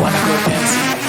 Wanna go